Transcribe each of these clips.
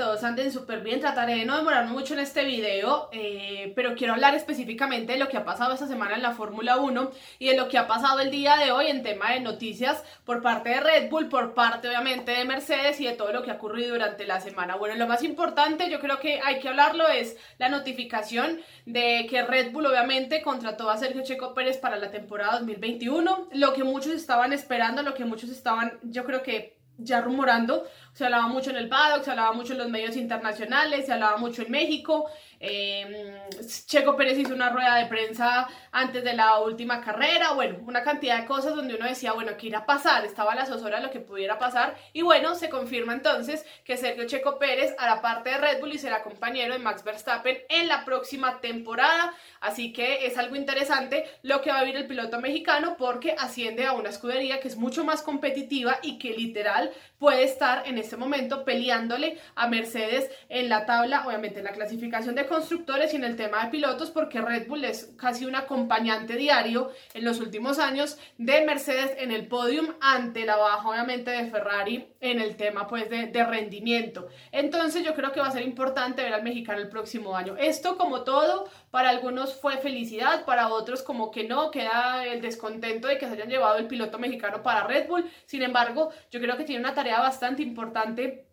todos anden súper bien. Trataré de no demorarme mucho en este video, eh, pero quiero hablar específicamente de lo que ha pasado esta semana en la Fórmula 1 y de lo que ha pasado el día de hoy en tema de noticias por parte de Red Bull, por parte obviamente de Mercedes y de todo lo que ha ocurrido durante la semana. Bueno, lo más importante, yo creo que hay que hablarlo, es la notificación de que Red Bull obviamente contrató a Sergio Checo Pérez para la temporada 2021, lo que muchos estaban esperando, lo que muchos estaban, yo creo que ya rumorando, se hablaba mucho en el paddock, se hablaba mucho en los medios internacionales, se hablaba mucho en México. Eh, Checo Pérez hizo una rueda de prensa antes de la última carrera, bueno, una cantidad de cosas donde uno decía, bueno, ¿qué irá a pasar? Estaba la zozobra de lo que pudiera pasar. Y bueno, se confirma entonces que Sergio Checo Pérez hará parte de Red Bull y será compañero de Max Verstappen en la próxima temporada. Así que es algo interesante lo que va a vivir el piloto mexicano porque asciende a una escudería que es mucho más competitiva y que literal puede estar en este momento peleándole a Mercedes en la tabla, obviamente en la clasificación de constructores y en el tema de pilotos, porque Red Bull es casi un acompañante diario en los últimos años de Mercedes en el podium ante la baja, obviamente, de Ferrari en el tema pues de, de rendimiento. Entonces yo creo que va a ser importante ver al mexicano el próximo año. Esto como todo, para algunos fue felicidad, para otros como que no, queda el descontento de que se hayan llevado el piloto mexicano para Red Bull. Sin embargo, yo creo que tiene una tarea bastante importante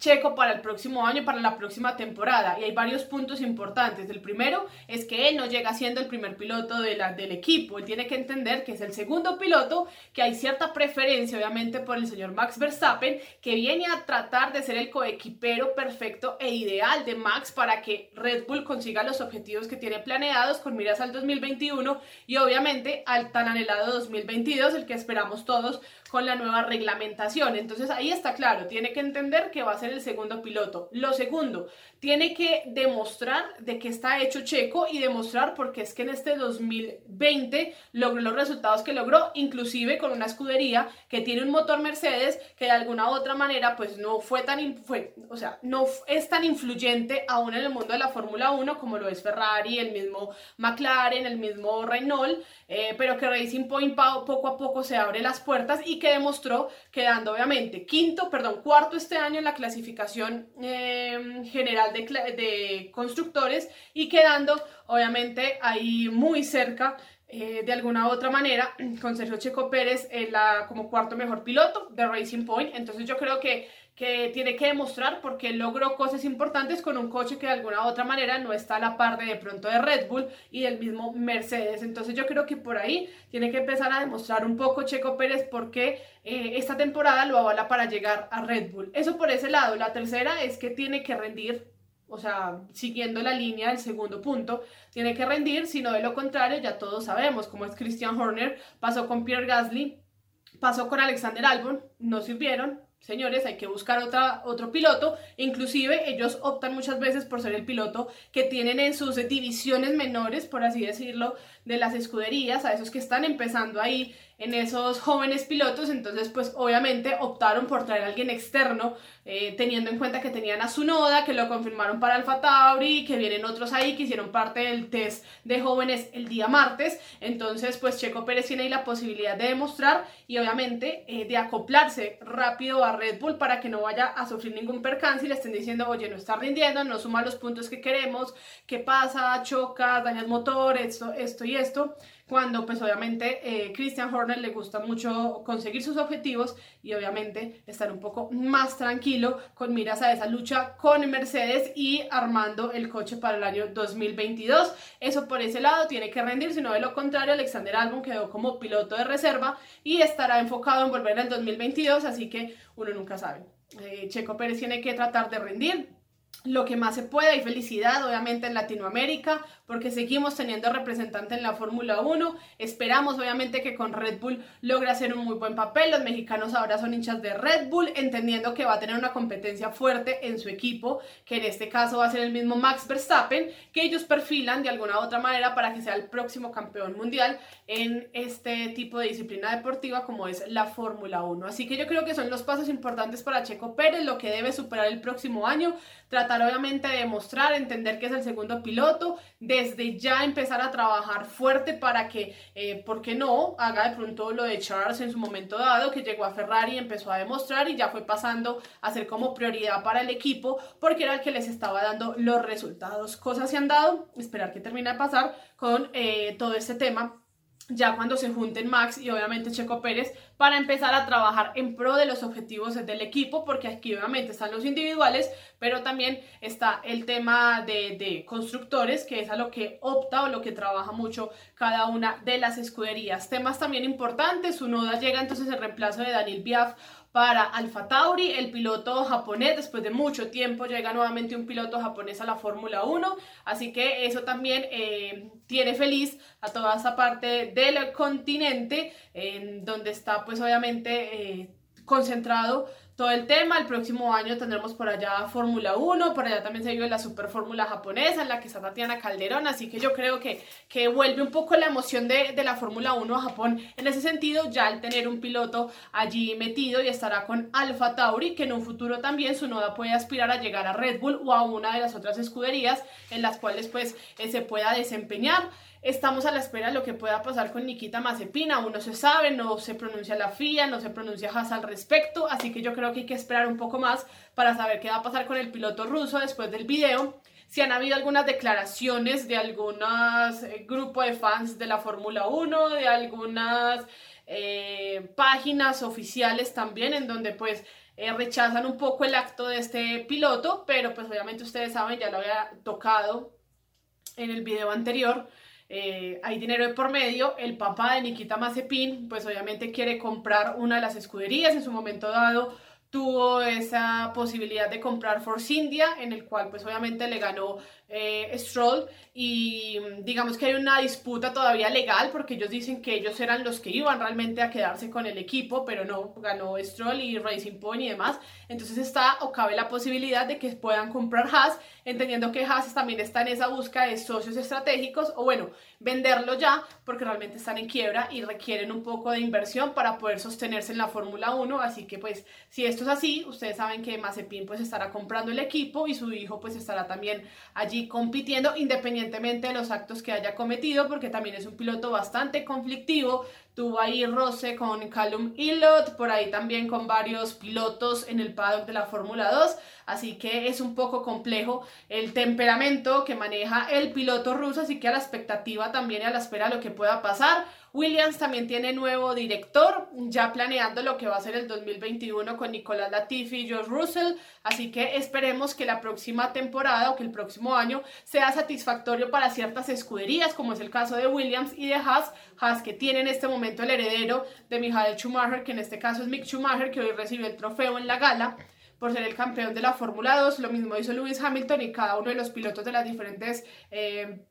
Checo para el próximo año, para la próxima temporada. Y hay varios puntos importantes. El primero es que él no llega siendo el primer piloto de la, del equipo. Él tiene que entender que es el segundo piloto, que hay cierta preferencia, obviamente, por el señor Max Verstappen, que viene a tratar de ser el coequipero perfecto e ideal de Max para que Red Bull consiga los objetivos que tiene planeados con miras al 2021 y obviamente al tan anhelado 2022, el que esperamos todos con la nueva reglamentación. Entonces ahí está claro, tiene que entender que va a ser el segundo piloto. Lo segundo, tiene que demostrar de qué está hecho Checo y demostrar porque es que en este 2020 logró los resultados que logró, inclusive con una escudería que tiene un motor Mercedes que de alguna u otra manera pues no fue tan, fue, o sea, no es tan influyente aún en el mundo de la Fórmula 1 como lo es Ferrari, el mismo McLaren, el mismo Renault, eh, pero que Racing Point poco a poco se abre las puertas y que demostró quedando obviamente quinto, perdón, cuarto este año en la clasificación eh, general de, constructores y quedando obviamente ahí muy cerca eh, de alguna u otra manera con Sergio Checo Pérez como cuarto mejor piloto de Racing Point. Entonces yo creo que, que tiene que demostrar porque logró cosas importantes con un coche que de alguna u otra manera no está a la par de de pronto de Red Bull y del mismo Mercedes. Entonces yo creo que por ahí tiene que empezar a demostrar un poco Checo Pérez porque eh, esta temporada lo avala para llegar a Red Bull. Eso por ese lado. La tercera es que tiene que rendir o sea, siguiendo la línea del segundo punto, tiene que rendir, si no de lo contrario, ya todos sabemos cómo es Christian Horner, pasó con Pierre Gasly, pasó con Alexander Albon, no sirvieron, señores, hay que buscar otra, otro piloto. Inclusive ellos optan muchas veces por ser el piloto que tienen en sus divisiones menores, por así decirlo, de las escuderías, a esos que están empezando ahí en esos jóvenes pilotos, entonces pues obviamente optaron por traer a alguien externo, eh, teniendo en cuenta que tenían a su noda, que lo confirmaron para Alfa Tauri, que vienen otros ahí que hicieron parte del test de jóvenes el día martes, entonces pues Checo Pérez tiene ahí la posibilidad de demostrar y obviamente eh, de acoplarse rápido a Red Bull para que no vaya a sufrir ningún percance y le estén diciendo, oye, no está rindiendo, no suma los puntos que queremos, ¿qué pasa? Chocas, dañas motor, esto, esto y esto cuando pues obviamente eh, Christian Horner le gusta mucho conseguir sus objetivos y obviamente estar un poco más tranquilo con miras a esa lucha con Mercedes y armando el coche para el año 2022. Eso por ese lado tiene que rendir, sino de lo contrario Alexander Albon quedó como piloto de reserva y estará enfocado en volver el 2022, así que uno nunca sabe. Eh, Checo Pérez tiene que tratar de rendir, lo que más se pueda y felicidad obviamente en Latinoamérica porque seguimos teniendo representante en la Fórmula 1. Esperamos obviamente que con Red Bull logre hacer un muy buen papel. Los mexicanos ahora son hinchas de Red Bull, entendiendo que va a tener una competencia fuerte en su equipo, que en este caso va a ser el mismo Max Verstappen, que ellos perfilan de alguna u otra manera para que sea el próximo campeón mundial en este tipo de disciplina deportiva como es la Fórmula 1. Así que yo creo que son los pasos importantes para Checo Pérez, lo que debe superar el próximo año tratar obviamente de demostrar, entender que es el segundo piloto, desde ya empezar a trabajar fuerte para que, eh, ¿por qué no?, haga de pronto lo de Charles en su momento dado, que llegó a Ferrari y empezó a demostrar y ya fue pasando a ser como prioridad para el equipo porque era el que les estaba dando los resultados. Cosas se han dado, esperar que termine de pasar con eh, todo este tema ya cuando se junten Max y obviamente Checo Pérez para empezar a trabajar en pro de los objetivos del equipo, porque aquí obviamente están los individuales, pero también está el tema de, de, constructores, que es a lo que opta o lo que trabaja mucho cada una de las escuderías. Temas también importantes, su noda llega entonces el reemplazo de Daniel Biaf para Alfa Tauri, el piloto japonés, después de mucho tiempo llega nuevamente un piloto japonés a la Fórmula 1, así que eso también eh, tiene feliz a toda esa parte del continente, en donde está pues obviamente eh, concentrado todo el tema. El próximo año tendremos por allá Fórmula 1, por allá también se vive la Super Fórmula japonesa, en la que está Tatiana Calderón, así que yo creo que, que vuelve un poco la emoción de, de la Fórmula 1 a Japón. En ese sentido, ya al tener un piloto allí metido y estará con Alfa Tauri, que en un futuro también su noda puede aspirar a llegar a Red Bull o a una de las otras escuderías en las cuales pues eh, se pueda desempeñar. Estamos a la espera de lo que pueda pasar con Nikita Mazepin, aún no se sabe, no se pronuncia la FIA, no se pronuncia Haas al respecto, así que yo creo que hay que esperar un poco más para saber qué va a pasar con el piloto ruso después del video. Si han habido algunas declaraciones de algunos eh, grupos de fans de la Fórmula 1, de algunas eh, páginas oficiales también, en donde pues eh, rechazan un poco el acto de este piloto, pero pues obviamente ustedes saben, ya lo había tocado en el video anterior, eh, hay dinero de por medio, el papá de Nikita Mazepin, pues obviamente quiere comprar una de las escuderías en su momento dado tuvo esa posibilidad de comprar Force India, en el cual pues obviamente le ganó eh, Stroll y digamos que hay una disputa todavía legal porque ellos dicen que ellos eran los que iban realmente a quedarse con el equipo, pero no, ganó Stroll y Racing Point y demás, entonces está o cabe la posibilidad de que puedan comprar Haas, entendiendo que Haas también está en esa búsqueda de socios estratégicos o bueno, venderlo ya porque realmente están en quiebra y requieren un poco de inversión para poder sostenerse en la Fórmula 1, así que pues si esto es así, ustedes saben que Mazepin pues estará comprando el equipo y su hijo pues estará también allí compitiendo independientemente de los actos que haya cometido, porque también es un piloto bastante conflictivo. Tuvo ahí roce con Callum Illot, por ahí también con varios pilotos en el paddock de la Fórmula 2, así que es un poco complejo el temperamento que maneja el piloto ruso, así que a la expectativa también y a la espera de lo que pueda pasar. Williams también tiene nuevo director, ya planeando lo que va a ser el 2021 con Nicolás Latifi y George Russell, así que esperemos que la próxima temporada o que el próximo año sea satisfactorio para ciertas escuderías, como es el caso de Williams y de Haas, Haas que tiene en este momento el heredero de Michael Schumacher, que en este caso es Mick Schumacher, que hoy recibió el trofeo en la gala por ser el campeón de la Fórmula 2, lo mismo hizo Lewis Hamilton y cada uno de los pilotos de las diferentes eh,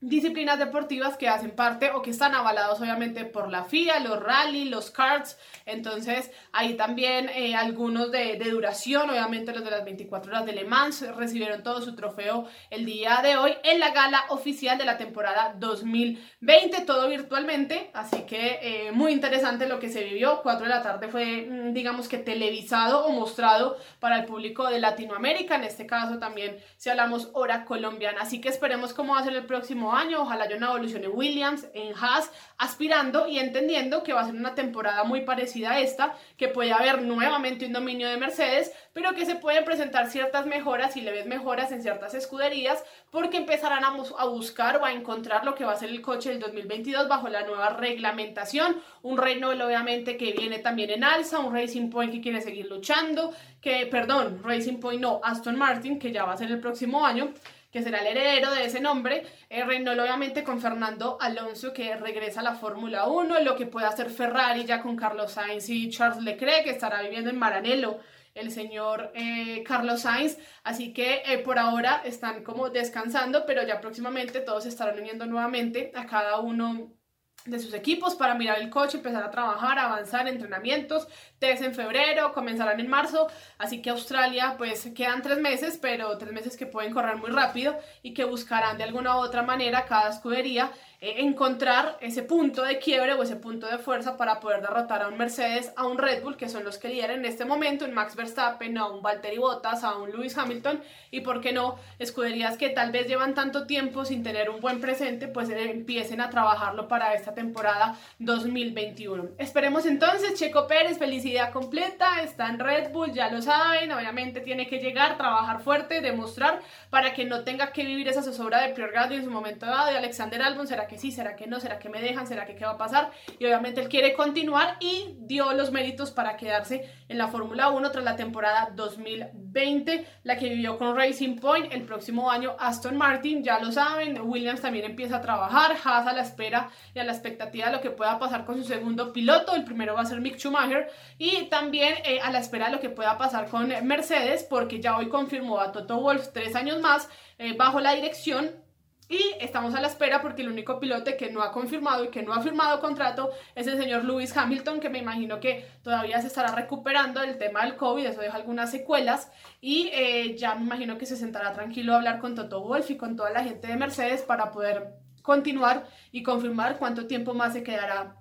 disciplinas deportivas que hacen parte o que están avalados obviamente por la FIA, los rally, los karts, entonces hay también eh, algunos de, de, duración, obviamente los de las 24 horas de Le Mans recibieron todo su trofeo el día de hoy en la gala oficial de la temporada 2020, todo virtualmente, así que eh, muy interesante lo que se vivió, 4 de la tarde fue mm, digamos que televisado o mostrado para el público de Latinoamérica, en este caso también si hablamos hora colombiana, así que esperemos cómo va a ser el próximo año. Ojalá haya una evolución en Williams, en Haas, aspirando y entendiendo que va a ser una temporada muy parecida a esta, que puede haber nuevamente un dominio de Mercedes, pero que se pueden presentar ciertas mejoras y leves mejoras en ciertas escuderías, porque empezarán a, a buscar o a encontrar lo que va a ser el coche del 2022 bajo la nueva reglamentación. Un Renault, obviamente, que viene también en alza, un Racing Point que quiere seguir luchando, que, perdón, Racing Point no, Aston Martin, que ya va a ser el próximo año que será el heredero de ese nombre, eh, Renault obviamente con Fernando Alonso que regresa a la Fórmula 1, lo que puede hacer Ferrari ya con Carlos Sainz y Charles Leclerc que estará viviendo en Maranello el señor eh, Carlos Sainz, así que eh, por ahora están como descansando, pero ya próximamente todos estarán uniendo nuevamente a cada uno de sus equipos para mirar el coche, empezar a trabajar, avanzar, entrenamientos, test en febrero, comenzarán en marzo, así que Australia pues quedan tres meses, pero tres meses que pueden correr muy rápido y que buscarán de alguna u otra manera cada escudería eh, encontrar ese punto de quiebre o ese punto de fuerza para poder derrotar a un Mercedes, a un Red Bull, que son los que lideran en este momento, un Max Verstappen, a un Valtteri Bottas, a un Lewis Hamilton y, ¿por qué no?, escuderías que tal vez llevan tanto tiempo sin tener un buen presente, pues eh, empiecen a trabajarlo para esta temporada 2021. Esperemos entonces, Checo Pérez, felicidad completa, está en Red Bull, ya lo saben, obviamente tiene que llegar, trabajar fuerte, demostrar para que no tenga que vivir esa zozobra de Pierre Gasly en su momento dado de Alexander Albon, será que sí, será que no, será que me dejan, será que qué va a pasar. Y obviamente él quiere continuar y dio los méritos para quedarse en la Fórmula 1 tras la temporada 2020, la que vivió con Racing Point. El próximo año Aston Martin, ya lo saben, Williams también empieza a trabajar, Haas a la espera y a la expectativa de lo que pueda pasar con su segundo piloto. El primero va a ser Mick Schumacher y también eh, a la espera de lo que pueda pasar con Mercedes, porque ya hoy confirmó a Toto Wolff tres años más eh, bajo la dirección y estamos a la espera porque el único piloto que no ha confirmado y que no ha firmado contrato es el señor Lewis Hamilton, que me imagino que todavía se estará recuperando del tema del COVID, eso deja algunas secuelas. Y eh, ya me imagino que se sentará tranquilo a hablar con Toto Wolff y con toda la gente de Mercedes para poder continuar y confirmar cuánto tiempo más se quedará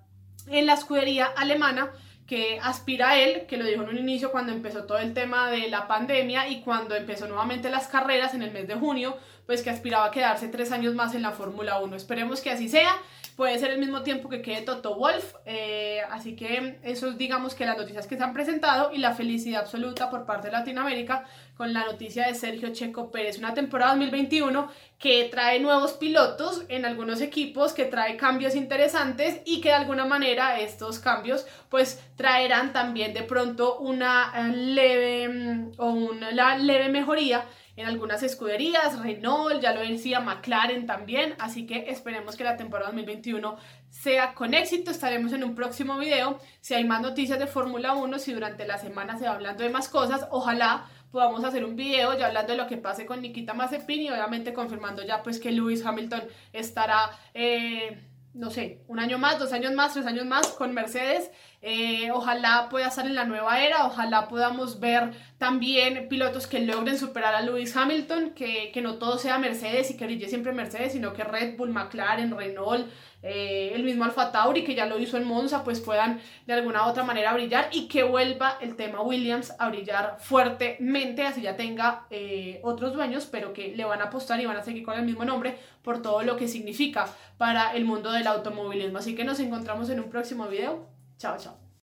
en la escudería alemana que aspira a él, que lo dijo en un inicio cuando empezó todo el tema de la pandemia y cuando empezó nuevamente las carreras en el mes de junio, pues que aspiraba a quedarse tres años más en la Fórmula 1. Esperemos que así sea. Puede ser el mismo tiempo que quede Toto Wolf. Eh, así que eso es, digamos, que las noticias que se han presentado y la felicidad absoluta por parte de Latinoamérica con la noticia de Sergio Checo Pérez. Una temporada 2021 que trae nuevos pilotos en algunos equipos, que trae cambios interesantes y que de alguna manera estos cambios pues traerán también de pronto una eh, leve mm, o una leve mejoría en algunas escuderías, Renault, ya lo decía, McLaren también, así que esperemos que la temporada 2021 sea con éxito, estaremos en un próximo video, si hay más noticias de Fórmula 1, si durante la semana se va hablando de más cosas, ojalá podamos hacer un video ya hablando de lo que pase con Nikita Mazepin y obviamente confirmando ya pues que Lewis Hamilton estará... Eh, no sé, un año más, dos años más, tres años más con Mercedes. Eh, ojalá pueda estar en la nueva era, ojalá podamos ver también pilotos que logren superar a Lewis Hamilton, que, que no todo sea Mercedes y que brille siempre Mercedes, sino que Red Bull, McLaren, Renault, eh, el mismo Alfa Tauri que ya lo hizo en Monza, pues puedan de alguna u otra manera brillar y que vuelva el tema Williams a brillar fuertemente, así ya tenga eh, otros dueños, pero que le van a apostar y van a seguir con el mismo nombre por todo lo que significa para el mundo del automovilismo. Así que nos encontramos en un próximo video. Chao, chao.